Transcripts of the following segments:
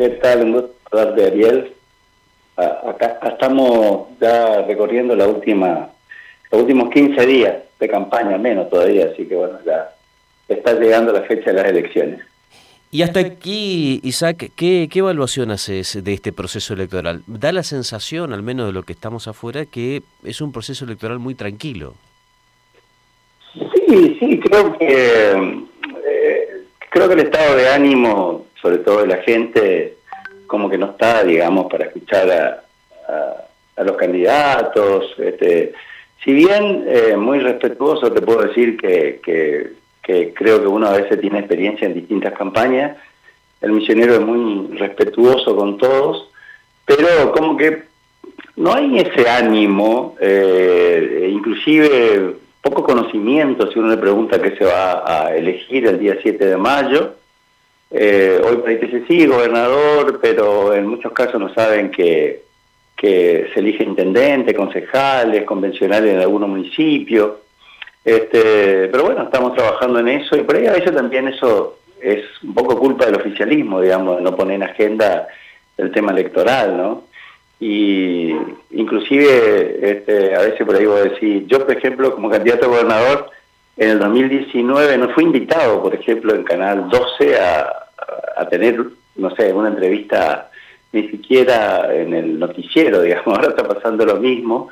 ¿Qué tal? Un gusto de Ariel. Acá estamos ya recorriendo la última, los últimos 15 días de campaña, menos todavía, así que bueno, ya está llegando la fecha de las elecciones. Y hasta aquí, Isaac, ¿qué, ¿qué, evaluación haces de este proceso electoral? Da la sensación, al menos de lo que estamos afuera, que es un proceso electoral muy tranquilo. Sí, sí, creo que eh, creo que el estado de ánimo sobre todo de la gente, como que no está, digamos, para escuchar a, los candidatos. Este, si bien eh, muy respetuoso, te puedo decir que, que, creo que uno a veces tiene experiencia en distintas campañas, el misionero es muy respetuoso con todos, pero como que no hay ese ánimo, eh, inclusive poco conocimiento si uno le pregunta qué se va a elegir el día 7 de mayo, eh, hoy dice sí, gobernador, pero en muchos casos no saben que, que se elige intendente, concejales, convencionales en algunos municipios. Este, pero bueno, estamos trabajando en eso y por ahí a veces también eso es un poco culpa del oficialismo, digamos, de no poner en agenda el tema electoral, ¿no? Y inclusive este, a veces por ahí voy a decir, yo por ejemplo como candidato a gobernador en el 2019 no fui invitado, por ejemplo, en Canal 12 a, tener, no sé, una entrevista ni siquiera en el noticiero, digamos, ahora está pasando lo mismo.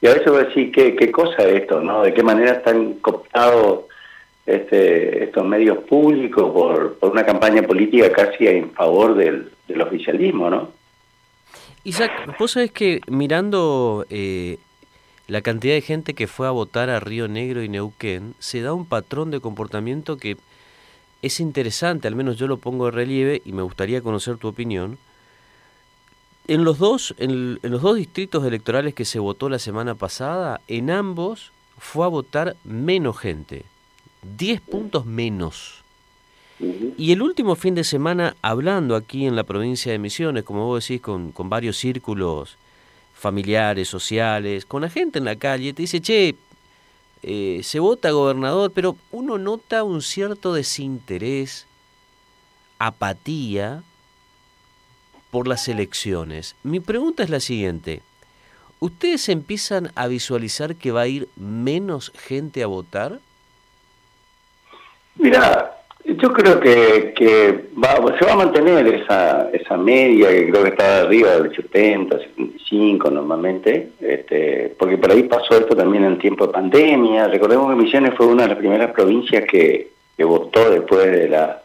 Y a veces voy a decir, ¿qué, qué cosa es esto? ¿no? ¿De qué manera están cooptados este, estos medios públicos por, por una campaña política casi en favor del, del oficialismo? ¿no? Isaac, vos sabés que mirando eh, la cantidad de gente que fue a votar a Río Negro y Neuquén, se da un patrón de comportamiento que es interesante, al menos yo lo pongo de relieve y me gustaría conocer tu opinión. En los dos, en, los dos distritos electorales que se votó la semana pasada, en ambos fue a votar menos gente, 10 puntos menos. Y el último fin de semana, hablando aquí en la provincia de Misiones, como vos decís, con, con varios círculos familiares, sociales, con la gente en la calle, te dice, che, eh, se vota gobernador, pero uno nota un cierto desinterés, apatía por las elecciones. Mi pregunta es la siguiente. ¿Ustedes empiezan a visualizar que va a ir menos gente a votar? Mira, yo creo que, que se va a mantener esa, esa media, que creo que está arriba del 70, 75 normalmente, este, porque por ahí pasó esto también en tiempo de pandemia. Recordemos que Misiones fue una de las primeras provincias que, que votó después de la,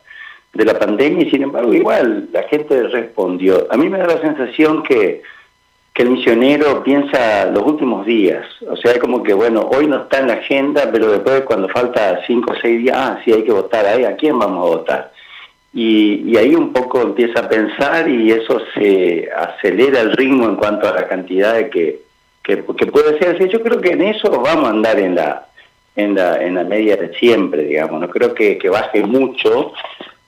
de la pandemia y sin embargo igual la gente respondió. A mí me da la sensación que que el misionero piensa los últimos días. O sea, es como que, bueno, hoy no está en la agenda, pero después cuando falta cinco o seis días, ah, sí hay que votar ahí, ¿a quién vamos a votar? Y, ahí un poco empieza a pensar y eso se acelera el ritmo en cuanto a la cantidad de que, que, puede ser. Yo creo que en eso vamos a andar en la, en la, en la media de siempre, digamos. No creo que, que baje mucho.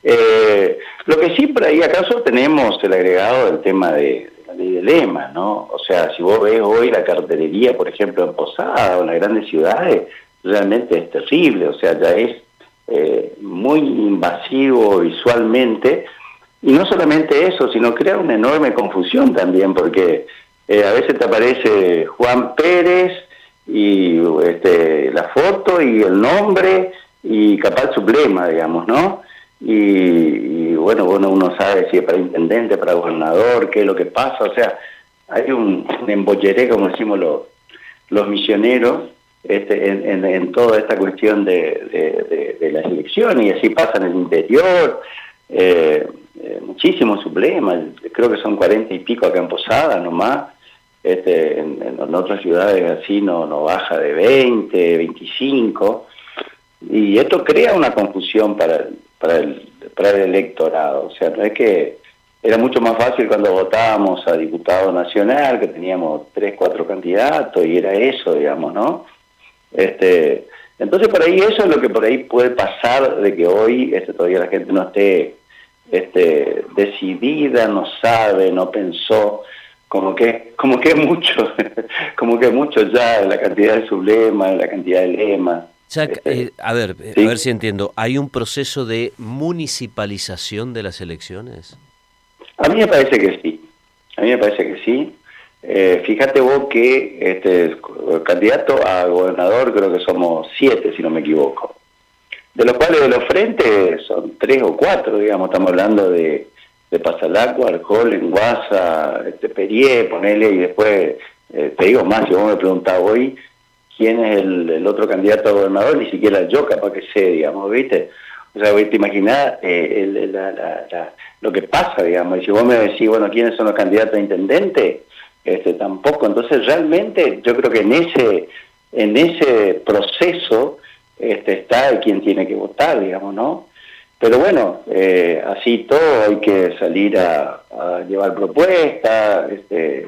Eh, lo que sí por ahí acaso tenemos el agregado del tema de, de lema, ¿no? O sea, si vos ves hoy la cartelería, por ejemplo, en Posada o en las grandes ciudades, realmente es terrible, o sea, ya es eh, muy invasivo visualmente, y no solamente eso, sino crea una enorme confusión también, porque eh, a veces te aparece Juan Pérez y este, la foto y el nombre y capaz su lema, digamos, ¿no? Y, bueno, bueno, uno sabe si es para intendente, para gobernador, qué es lo que pasa, o sea, hay un, embolleré, como decimos los, los misioneros, este, en, en, toda esta cuestión de, de, las elecciones, y así pasa en el interior, eh, eh, muchísimos sublemas, creo que son cuarenta y pico acá en Posada nomás, este, en, en, otras ciudades así no, no baja de 20, 25, y esto crea una confusión para, para el, para el electorado. O sea, no es que era mucho más fácil cuando votábamos a diputado nacional, que teníamos tres, cuatro candidatos, y era eso, digamos, ¿no? Este, entonces, por ahí eso es lo que por ahí puede pasar, de que hoy este, todavía la gente no esté este, decidida, no sabe, no pensó, como que, como que mucho, como que mucho ya la cantidad de sublemas, la cantidad de lemas. Jack, este, eh, a ver, eh, a ver si entiendo. ¿Hay un proceso de municipalización de las elecciones? A mí me parece que sí, a mí me parece que sí. Eh, fíjate vos que este candidato a gobernador creo que somos siete, si no me equivoco. De los cuales de los frentes son tres o cuatro, digamos, estamos hablando de, de Pasalaco, Arcol, Enguasa, este, Perié, ponele, y después, eh, te digo más, si vos me preguntás hoy quién es el, otro candidato a gobernador, ni siquiera yo capaz que sé, digamos, ¿viste? O sea, te imaginás eh, lo que pasa, digamos, y si vos me decís, bueno, ¿quiénes son los candidatos a intendente? Este, tampoco. Entonces, realmente yo creo que en ese, en ese proceso este, está quien tiene que votar, digamos, ¿no? Pero bueno, eh, así todo hay que salir a, llevar propuestas, este,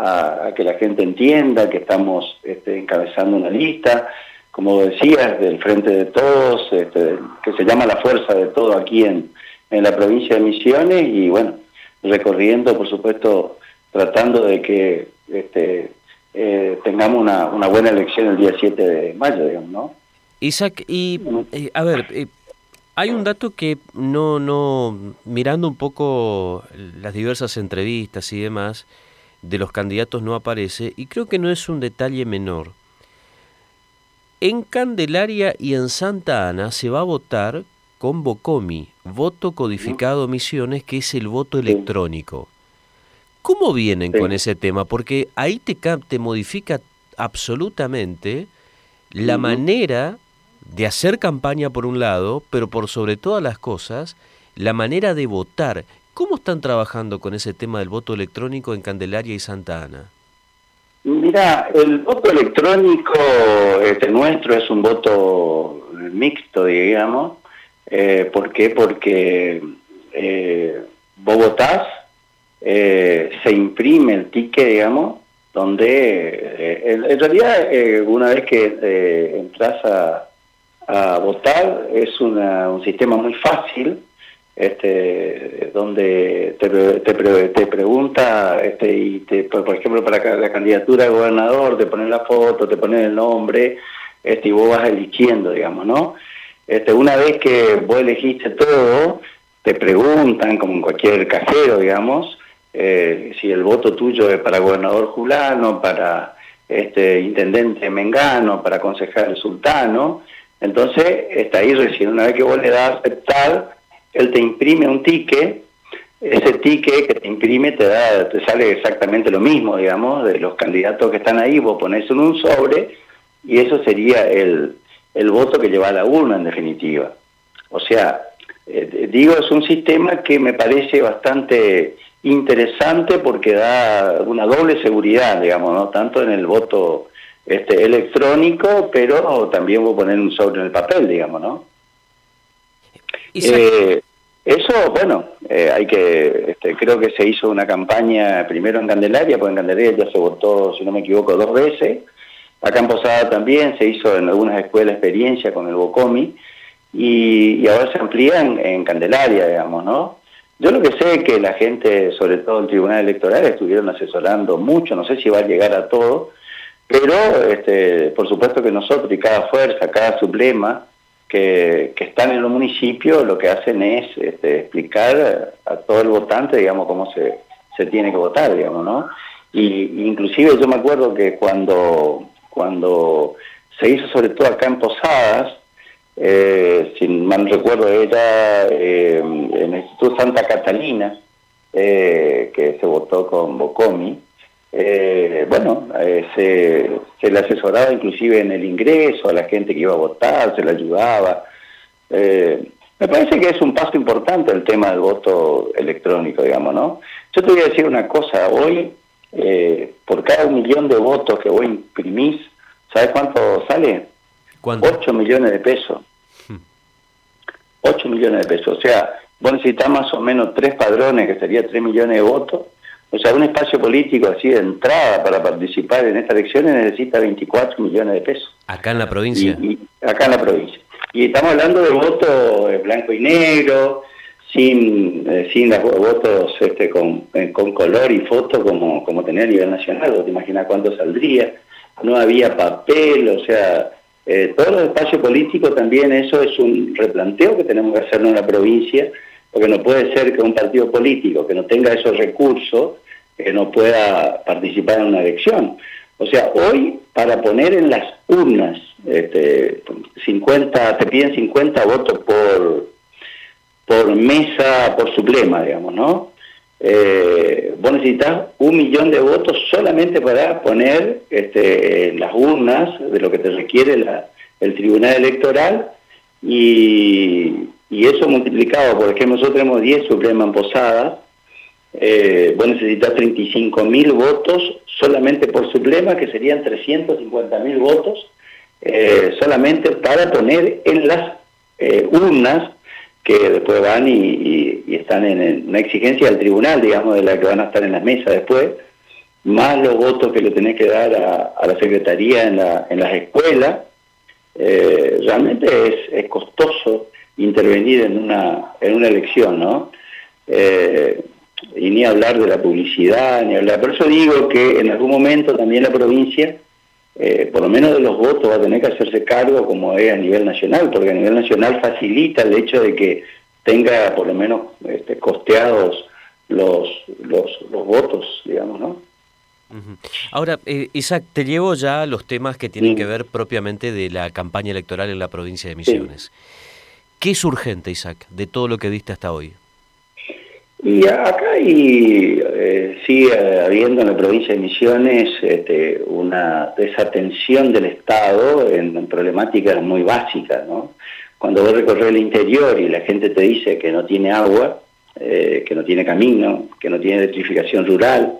a, que la gente entienda que estamos este, encabezando una lista, como decías, del Frente de Todos, este, que se llama la fuerza de todo aquí en, en la provincia de Misiones y bueno, recorriendo, por supuesto, tratando de que este, eh, tengamos una, una buena elección el día 7 de mayo, digamos, ¿no? Isaac, y eh, a ver, eh, hay un dato que no, no, mirando un poco las diversas entrevistas y demás, de los candidatos no aparece, y creo que no es un detalle menor. En Candelaria y en Santa Ana se va a votar con Bocomi, voto codificado Misiones, que es el voto electrónico. ¿Cómo vienen con ese tema? Porque ahí te, te modifica absolutamente la manera de hacer campaña por un lado, pero por sobre todas las cosas, la manera de votar. ¿Cómo están trabajando con ese tema del voto electrónico en Candelaria y Santa Ana? Mira, el voto electrónico este, nuestro es un voto mixto, digamos. Eh, ¿Por qué? Porque eh, vos votás, eh, se imprime el ticket, digamos, donde en, realidad una vez que entras a, a votar. Es un sistema muy fácil, este, donde te, te, pregunta, este, y te, por ejemplo, para la candidatura de gobernador, te ponen la foto, te ponen el nombre, este, y vos vas eligiendo, digamos, ¿no? Este, una vez que vos elegiste todo, te preguntan, como en cualquier cajero, digamos, eh, si el voto tuyo es para gobernador Julano, para este intendente Mengano, para concejal Sultano, entonces, está ahí recién. Una vez que vos le das a aceptar, él te imprime un ticket. Ese ticket que te imprime te da, te sale exactamente lo mismo, digamos, de los candidatos que están ahí. Vos pones en un sobre y eso sería el, el voto que lleva a la urna, en definitiva. O sea, eh, digo, es un sistema que me parece bastante interesante porque da una doble seguridad, digamos, ¿no? Tanto en el voto este, electrónico, pero también voy a un sobre en el papel, digamos, ¿no? Eh, eso, bueno, eh, hay que, este, creo que se hizo una campaña primero en Candelaria, porque en Candelaria ya se votó, si no me equivoco, dos veces. Acá en Posada también se hizo en algunas escuelas experiencia con el Bocomi y, ahora se amplían en Candelaria, digamos, ¿no? Yo lo que sé es que la gente, sobre todo el Tribunal Electoral, estuvieron asesorando mucho, no sé si va a llegar a todo, pero, este, por supuesto que nosotros y cada fuerza, cada sublema que, que están en los municipios, lo que hacen es este, explicar a todo el votante, digamos, cómo se, se tiene que votar, digamos, ¿no? Y inclusive yo me acuerdo que cuando, cuando se hizo sobre todo acá en Posadas, eh, si mal recuerdo era eh, en el Instituto Santa Catalina, eh, que se votó con Bocomi, eh, bueno, eh, se, le asesoraba inclusive en el ingreso a la gente que iba a votar, se le ayudaba. Eh, me parece que es un paso importante el tema del voto electrónico, digamos, ¿no? Yo te voy a decir una cosa, hoy, eh, por cada un millón de votos que vos imprimís, ¿sabes cuánto sale? ¿Cuánto? 8 millones de pesos. 8 hmm. millones de pesos, o sea, vos necesitas más o menos tres padrones, que sería 3 millones de votos, o sea, un espacio político así de entrada para participar en estas elecciones necesita 24 millones de pesos. Acá en la provincia. Y, acá en la provincia. Y estamos hablando de votos blanco y negro, sin, eh, sin votos este, con, eh, con color y foto como, como tenía a nivel nacional. te imaginas cuánto saldría? No había papel, o sea, eh, todos los espacios políticos también, eso es un replanteo que tenemos que hacer en la provincia porque no puede ser que un partido político que no tenga esos recursos que no pueda participar en una elección. O sea, hoy para poner en las urnas este, 50, te piden 50 votos por, por mesa, por suplema, digamos, ¿no? Eh, vos necesitas un millón de votos solamente para poner este, las urnas de lo que te requiere el Tribunal Electoral y, y eso multiplicado, por ejemplo, nosotros tenemos 10 supremas en Posadas, eh, vos necesitas 35 mil votos solamente por suplema, que serían 350 mil votos, eh, solamente para poner en las eh, urnas que después van y, están en, una exigencia del tribunal, digamos, de la que van a estar en las mesas después, más los votos que le tenés que dar a, la Secretaría en, la, en las escuelas. realmente es, es costoso intervenir en una, en una elección, ¿no? Eh, y ni hablar de la publicidad, ni hablar. Por eso digo que en algún momento también la provincia, eh, por lo menos de los votos, va a tener que hacerse cargo como es a nivel nacional, porque a nivel nacional facilita el hecho de que tenga por lo menos este, costeados los, los, los votos, digamos, ¿no? Ahora, eh, Isaac, te llevo ya a los temas que tienen que ver propiamente de la campaña electoral en la provincia de Misiones. ¿Qué es urgente, Isaac, de todo lo que viste hasta hoy? Y acá y, eh, sigue habiendo en la provincia de Misiones este, una desatención del Estado en, problemáticas muy básicas, ¿no? Cuando vos recorres el interior y la gente te dice que no tiene agua, eh, que no tiene camino, que no tiene electrificación rural,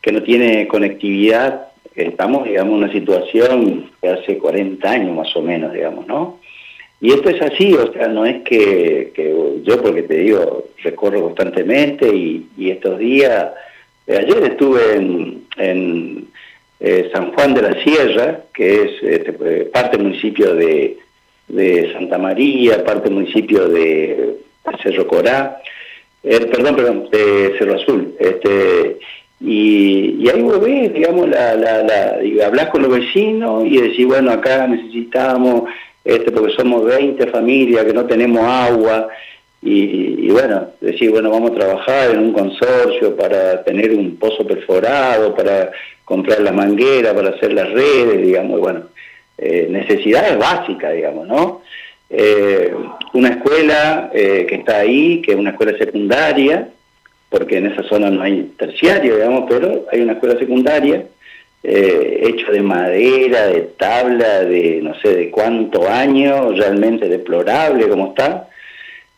que no tiene conectividad, estamos, digamos, en una situación que hace 40 años más o menos, digamos, ¿no? Y esto es así, o sea, no es que, yo, porque te digo, recorro constantemente y, estos días, eh, ayer estuve en, eh, San Juan de la Sierra, que es este, pues, parte municipio de, Santa María, parte del municipio de, Cerro Corá, eh, perdón, perdón, de Cerro Azul, este, y, ahí vos ves, digamos, la, la, la, hablas con los vecinos y decís, bueno, acá necesitamos este, porque somos 20 familias que no tenemos agua, y, bueno, decir, bueno, vamos a trabajar en un consorcio para tener un pozo perforado, para comprar la manguera, para hacer las redes, digamos, bueno, eh, necesidades básicas, digamos, ¿no? Eh, una escuela eh, que está ahí, que es una escuela secundaria, porque en esa zona no hay terciario, digamos, pero hay una escuela secundaria, eh, hecho de madera, de tabla, de no sé de cuánto año, realmente deplorable como está.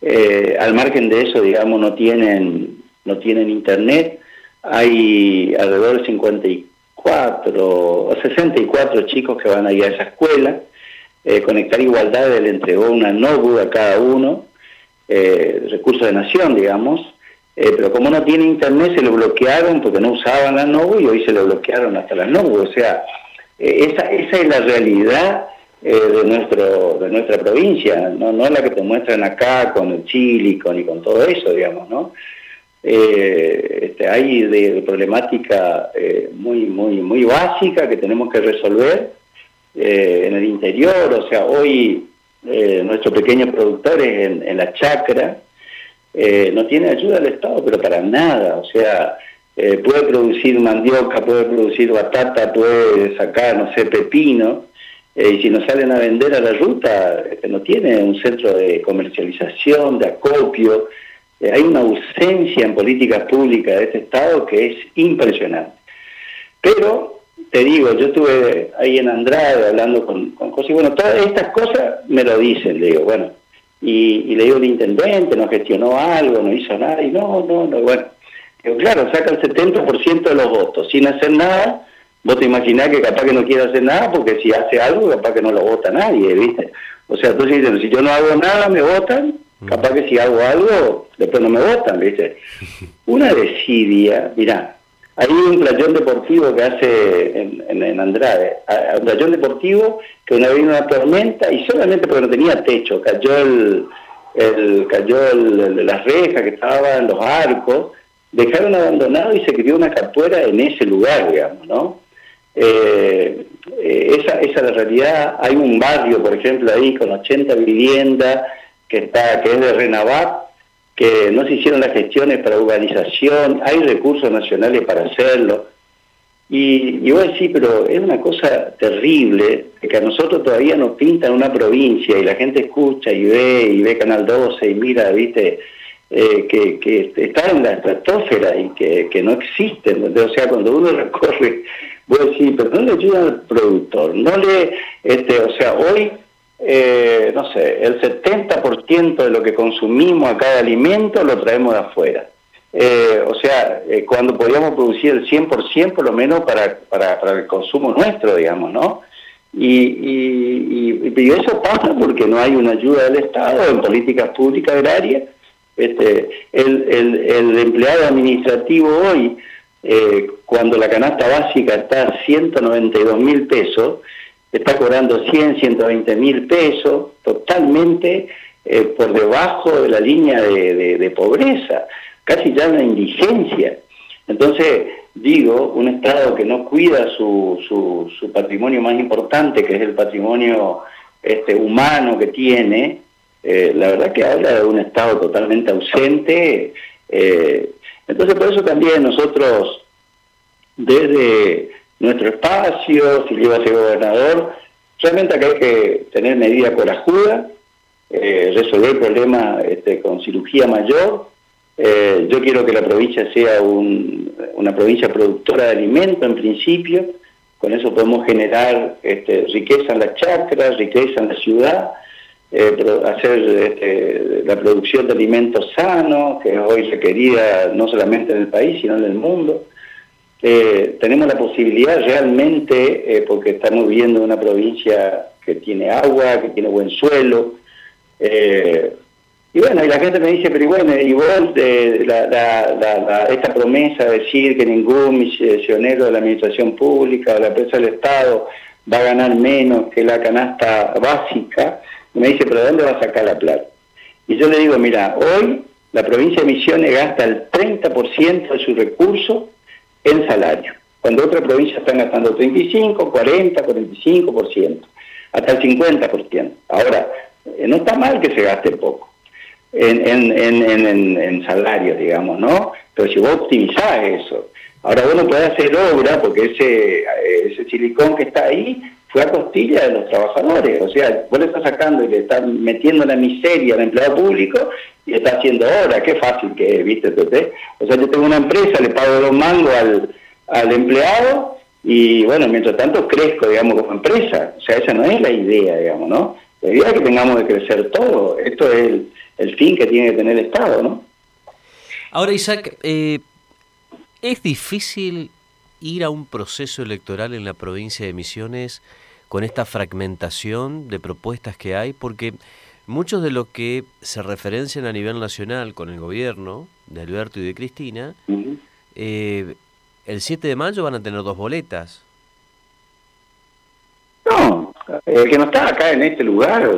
Eh, al margen de eso, digamos, no tienen, no tienen internet. Hay alrededor de 54 o 64 chicos que van a ir a esa escuela. Eh, Conectar Igualdad le entregó una notebook a cada uno, recursos de nación, digamos, eh, pero como no tiene internet se lo bloquearon porque no usaban la Novo y hoy se lo bloquearon hasta la Novo. O sea, eh, esa, esa es la realidad eh, de nuestro de nuestra provincia, no no la que te muestran acá con el Chile con, y con todo eso, digamos, ¿no? este, hay de, problemática muy muy muy básica que tenemos que resolver en el interior, o sea, hoy nuestros pequeños productores en, en la chacra eh, no tiene ayuda del Estado, pero para nada. O sea, eh, puede producir mandioca, puede producir batata, puede sacar, no sé, pepino, eh, y si no salen a vender a la ruta, no tiene un centro de comercialización, de acopio. hay una ausencia en políticas públicas de este Estado que es impresionante. Pero, te digo, yo estuve ahí en Andrade hablando con, con cosas, y bueno, todas estas cosas me lo dicen, le digo, bueno, y, le digo el intendente, no gestionó algo, no hizo nada, y no, no, no, bueno. claro, saca el 70% de los votos sin hacer nada, vos te imaginás que capaz que no quiere hacer nada, porque si hace algo, capaz que no lo vota nadie, ¿viste? O sea, tú dices, si yo no hago nada, me votan, capaz que si hago algo, después no me votan, ¿viste? Una desidia, mirá, hay un playón deportivo que hace en, Andrade, un playón deportivo que una vez una tormenta y solamente porque no tenía techo, cayó el, cayó las rejas que estaban, los arcos, dejaron abandonado y se crió una capuera en ese lugar, digamos, ¿no? Eh, eh, esa, esa es la realidad. Hay un barrio, por ejemplo, ahí con 80 viviendas que está que es de Renavat, que no se hicieron las gestiones para urbanización, hay recursos nacionales para hacerlo. Y, y vos decís, pero es una cosa terrible que a nosotros todavía nos pintan una provincia y la gente escucha y ve y ve Canal 12 y mira, viste, eh, que, que, está en la estratosfera y que, que no existen. O sea, cuando uno recorre, vos decís, pero no le ayuda al productor, no le, este, o sea, hoy, eh, no sé, el 70% de lo que consumimos a cada alimento lo traemos de afuera. Eh, o sea, eh, cuando podíamos producir el 100% por lo menos para, para, para el consumo nuestro, digamos, ¿no? Y, y, y, eso pasa porque no hay una ayuda del Estado en políticas públicas agrarias. Este, el, el, el empleado administrativo hoy, eh, cuando la canasta básica está a 192 mil pesos, está cobrando 100, 120 mil pesos, totalmente eh, por debajo de la línea de, de, pobreza casi ya una indigencia. Entonces, digo, un Estado que no cuida su, su, su patrimonio más importante, que es el patrimonio este, humano que tiene, eh, la verdad que habla de un Estado totalmente ausente. Eh, entonces, por eso también nosotros, desde nuestro espacio, si lleva a ser gobernador, realmente acá hay que tener medida corajuda, eh, resolver el problema este, con cirugía mayor, eh, yo quiero que la provincia sea una provincia productora de alimentos en principio, con eso podemos generar este, riqueza en las chacras, riqueza en la ciudad, eh, hacer este, la producción de alimentos sanos, que es hoy requerida no solamente en el país, sino en el mundo. Eh, tenemos la posibilidad realmente, porque estamos viviendo una provincia que tiene agua, que tiene buen suelo, y bueno, y la gente me dice, pero bueno, y vos, eh, la, esta promesa de decir que ningún misionero de la administración pública o la empresa del Estado va a ganar menos que la canasta básica, me dice, pero ¿de dónde va a sacar la plata? Y yo le digo, mira, hoy la provincia de Misiones gasta el 30% de su recurso en salario, cuando otras provincias están gastando 35, 40, 45%, hasta el 50%. Ahora, eh, no está mal que se gaste poco en, en, en, en, salario, digamos, ¿no? Pero si vos optimizás eso, ahora vos no podés hacer obra porque ese, ese silicón que está ahí fue a costilla de los trabajadores, o sea, vos le estás sacando y le estás metiendo la miseria al empleado público y está haciendo obra, qué fácil que es, ¿viste? O sea, yo tengo una empresa, le pago dos mangos al, al empleado y bueno, mientras tanto crezco, digamos, como empresa, o sea, esa no es la idea, digamos, ¿no? La idea es que tengamos que crecer todo, esto es el el fin que tiene que tener el Estado, ¿no? Ahora, Isaac, eh, ¿es difícil ir a un proceso electoral en la provincia de Misiones con esta fragmentación de propuestas que hay? Porque muchos de los que se referencian a nivel nacional con el gobierno de Alberto y de Cristina, eh, el 7 de mayo van a tener dos boletas. No, el que no está acá en este lugar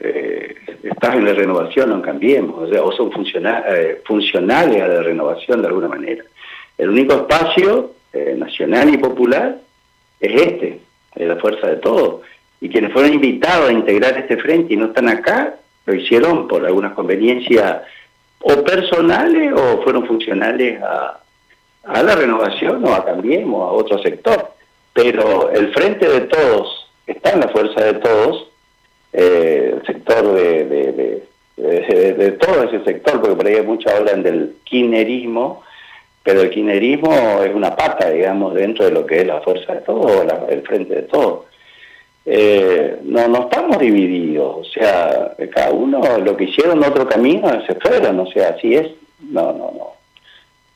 eh, estás en la renovación, no cambiemos, o, sea, o son eh, funcionales a la renovación de alguna manera. El único espacio eh, nacional y popular es este, es la fuerza de todos. Y quienes fueron invitados a integrar este frente y no están acá, lo hicieron por algunas conveniencias o personales o fueron funcionales a, a la renovación o a Cambiemos, a otro sector. Pero el frente de todos está en la fuerza de todos eh, el sector de, de, de, todo ese sector, porque por ahí muchos hablan del kirchnerismo, pero el kirchnerismo es una pata, digamos, dentro de lo que es la fuerza de todo, el frente de todo. Eh, no, no estamos divididos, o sea, cada uno lo que hicieron otro camino se fueron, o sea, así es, no, no, no.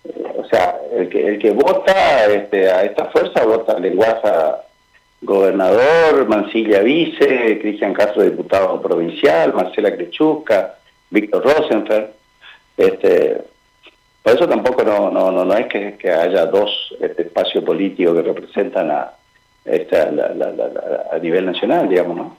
Eh, o sea, el que, el que vota este, a esta fuerza vota lenguaza gobernador, Mancilla vice, Cristian Castro diputado provincial, Marcela Crechusca, Víctor Rosenfeld. Este, por eso tampoco no, no, no, no es que, que haya dos este, espacios políticos que representan a, este, a, nivel nacional, digamos, ¿no?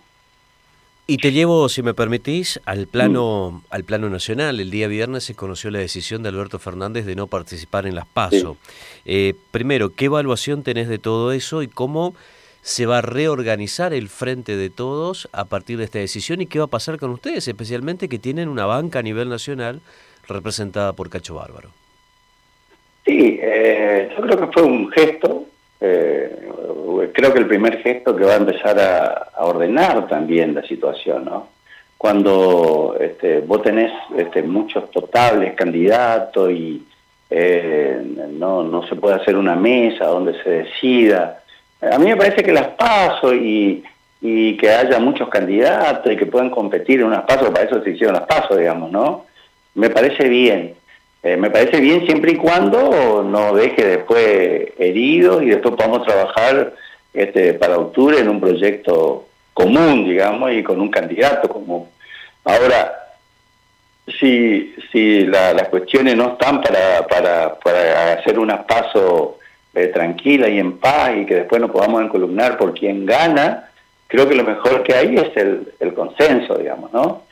Y te llevo, si me permitís, al plano, mm. al plano nacional. El día viernes se conoció la decisión de Alberto Fernández de no participar en las PASO. Eh, primero, ¿qué evaluación tenés de todo eso y cómo se va a reorganizar el frente de todos a partir de esta decisión y qué va a pasar con ustedes, especialmente que tienen una banca a nivel nacional representada por Cacho Bárbaro. Sí, eh, yo creo que fue un gesto, eh, creo que el primer gesto que va a empezar a, ordenar también la situación, ¿no? Cuando este, vos tenés este, muchos totables candidatos y eh, no, no se puede hacer una mesa donde se decida. A mí me parece que las paso y, y que haya muchos candidatos y que puedan competir en unas pasos, para eso se hicieron las pasos, digamos, ¿no? Me parece bien. Eh, me parece bien siempre y cuando no deje después herido y después podamos trabajar este, para octubre en un proyecto común, digamos, y con un candidato común. Ahora, si, si las cuestiones no están para, para, para hacer unas pasos eh, tranquilas y en paz y que después nos podamos encolumnar por quién gana, creo que lo mejor que hay es el, consenso, digamos, ¿no?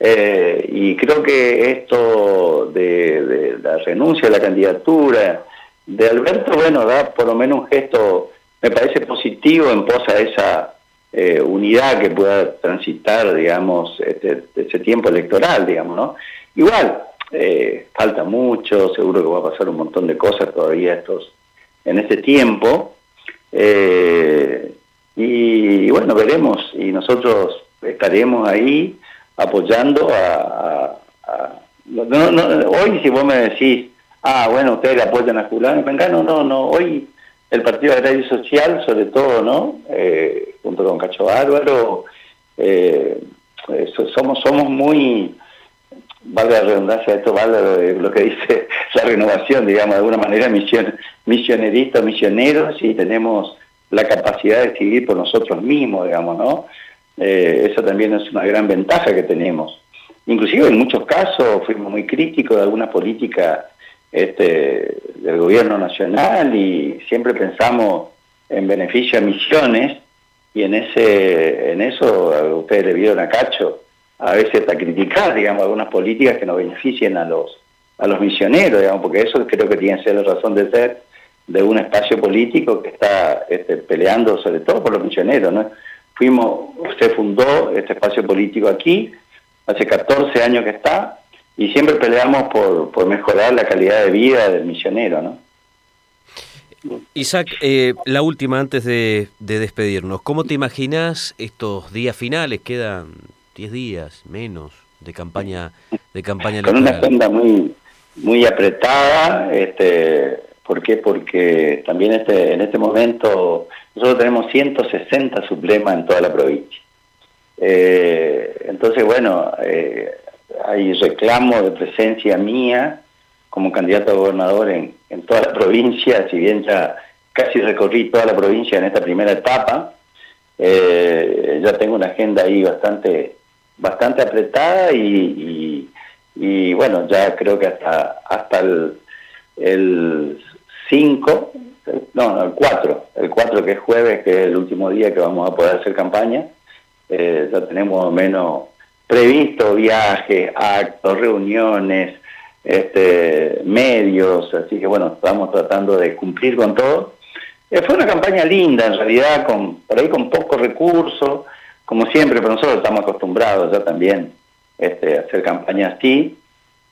Eh, y creo que esto de, la renuncia a la candidatura de Alberto, bueno, da por lo menos un gesto, me parece positivo en pos a esa eh, unidad que pueda transitar, digamos, este, ese tiempo electoral, digamos, ¿no? Igual, eh, falta mucho, seguro que va a pasar un montón de cosas todavía estos en este tiempo. Eh, y, bueno, veremos y nosotros estaremos ahí apoyando a... hoy si vos me decís, ah, bueno, ustedes apoyan a Julián no, no, no, hoy el Partido Agrario Social, sobre todo, ¿no? Eh, junto con Cacho Bárbaro, eh, somos, somos muy, vale la redundancia, esto vale lo, que dice la renovación, digamos, de alguna manera mision, misioneristas, misioneros, y tenemos la capacidad de decidir por nosotros mismos, digamos, ¿no? Eh, eso también es una gran ventaja que tenemos. Inclusive en muchos casos fuimos muy críticos de alguna política este, del gobierno nacional y siempre pensamos en beneficio a misiones y en ese en eso ustedes le vieron a Cacho a veces está criticar digamos algunas políticas que no beneficien a los a los misioneros digamos porque eso creo que tiene que ser la razón de ser de un espacio político que está este, peleando sobre todo por los misioneros. ¿no? Fuimos, usted fundó este espacio político aquí, hace 14 años que está, y siempre peleamos por, por mejorar la calidad de vida del misionero. ¿no? Isaac, eh, la última antes de, despedirnos. ¿Cómo te imaginas estos días finales? Quedan 10 días, menos, de campaña de campaña Con una agenda muy, muy apretada, este, ¿Por qué? Porque también este, en este momento nosotros tenemos 160 suplemas en toda la provincia. Eh, entonces, bueno, eh, hay reclamo de presencia mía como candidato a gobernador en, toda la provincia, si bien ya casi recorrí toda la provincia en esta primera etapa, eh, ya tengo una agenda ahí bastante bastante apretada y, y, bueno, ya creo que hasta, hasta el, el 5, no, el 4, el 4 que es jueves, que es el último día que vamos a poder hacer campaña, eh, ya tenemos menos previsto viajes, actos, reuniones, este, medios, así que bueno, estamos tratando de cumplir con todo. Eh, fue una campaña linda, en realidad, con por ahí con pocos recursos, como siempre, pero nosotros estamos acostumbrados ya también este, a hacer campañas así.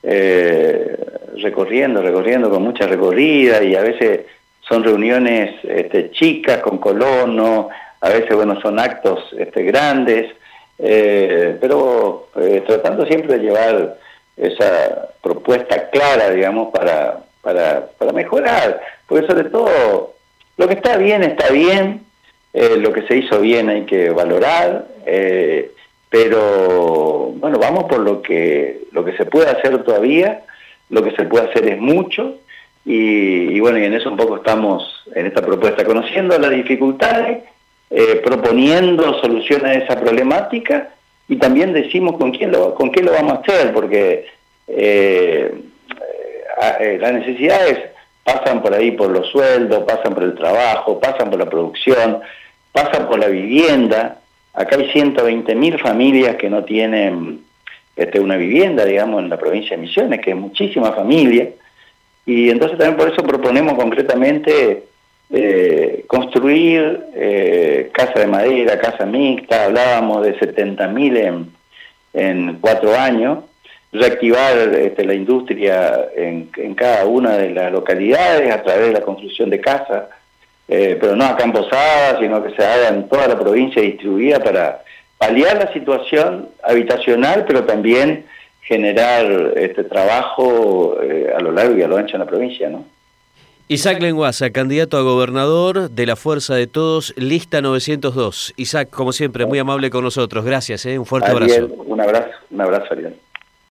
Eh, recorriendo, recorriendo con mucha recorrida y a veces son reuniones este, chicas con colonos, a veces bueno son actos este, grandes, eh, pero eh, tratando siempre de llevar esa propuesta clara, digamos, para, para, para mejorar, porque sobre todo lo que está bien está bien, eh, lo que se hizo bien hay que valorar, pero bueno, vamos por lo que, lo que se puede hacer todavía lo que se puede hacer es mucho y, bueno, y en eso un poco estamos en esta propuesta, conociendo las dificultades, eh, proponiendo soluciones a esa problemática y también decimos con quién lo, con qué lo vamos a hacer, porque eh, eh, las necesidades pasan por ahí por los sueldos, pasan por el trabajo, pasan por la producción, pasan por la vivienda. Acá hay 120.000 familias que no tienen este, una vivienda, digamos, en la provincia de Misiones, que es muchísima familia, y entonces también por eso proponemos concretamente eh, construir eh, casa de madera, casa mixta, hablábamos de 70.000 en, en cuatro años, reactivar este, la industria en, cada una de las localidades a través de la construcción de casas, eh, pero no a Camposada, sino que se haga en toda la provincia distribuida para paliar la situación habitacional, pero también generar este trabajo eh, a lo largo y a lo ancho de la provincia, ¿no? Isaac Lenguaza, candidato a gobernador de la Fuerza de Todos, lista 902. Isaac, como siempre, muy amable con nosotros. Gracias, ¿eh? un fuerte abrazo. Un abrazo, un abrazo, Ariel.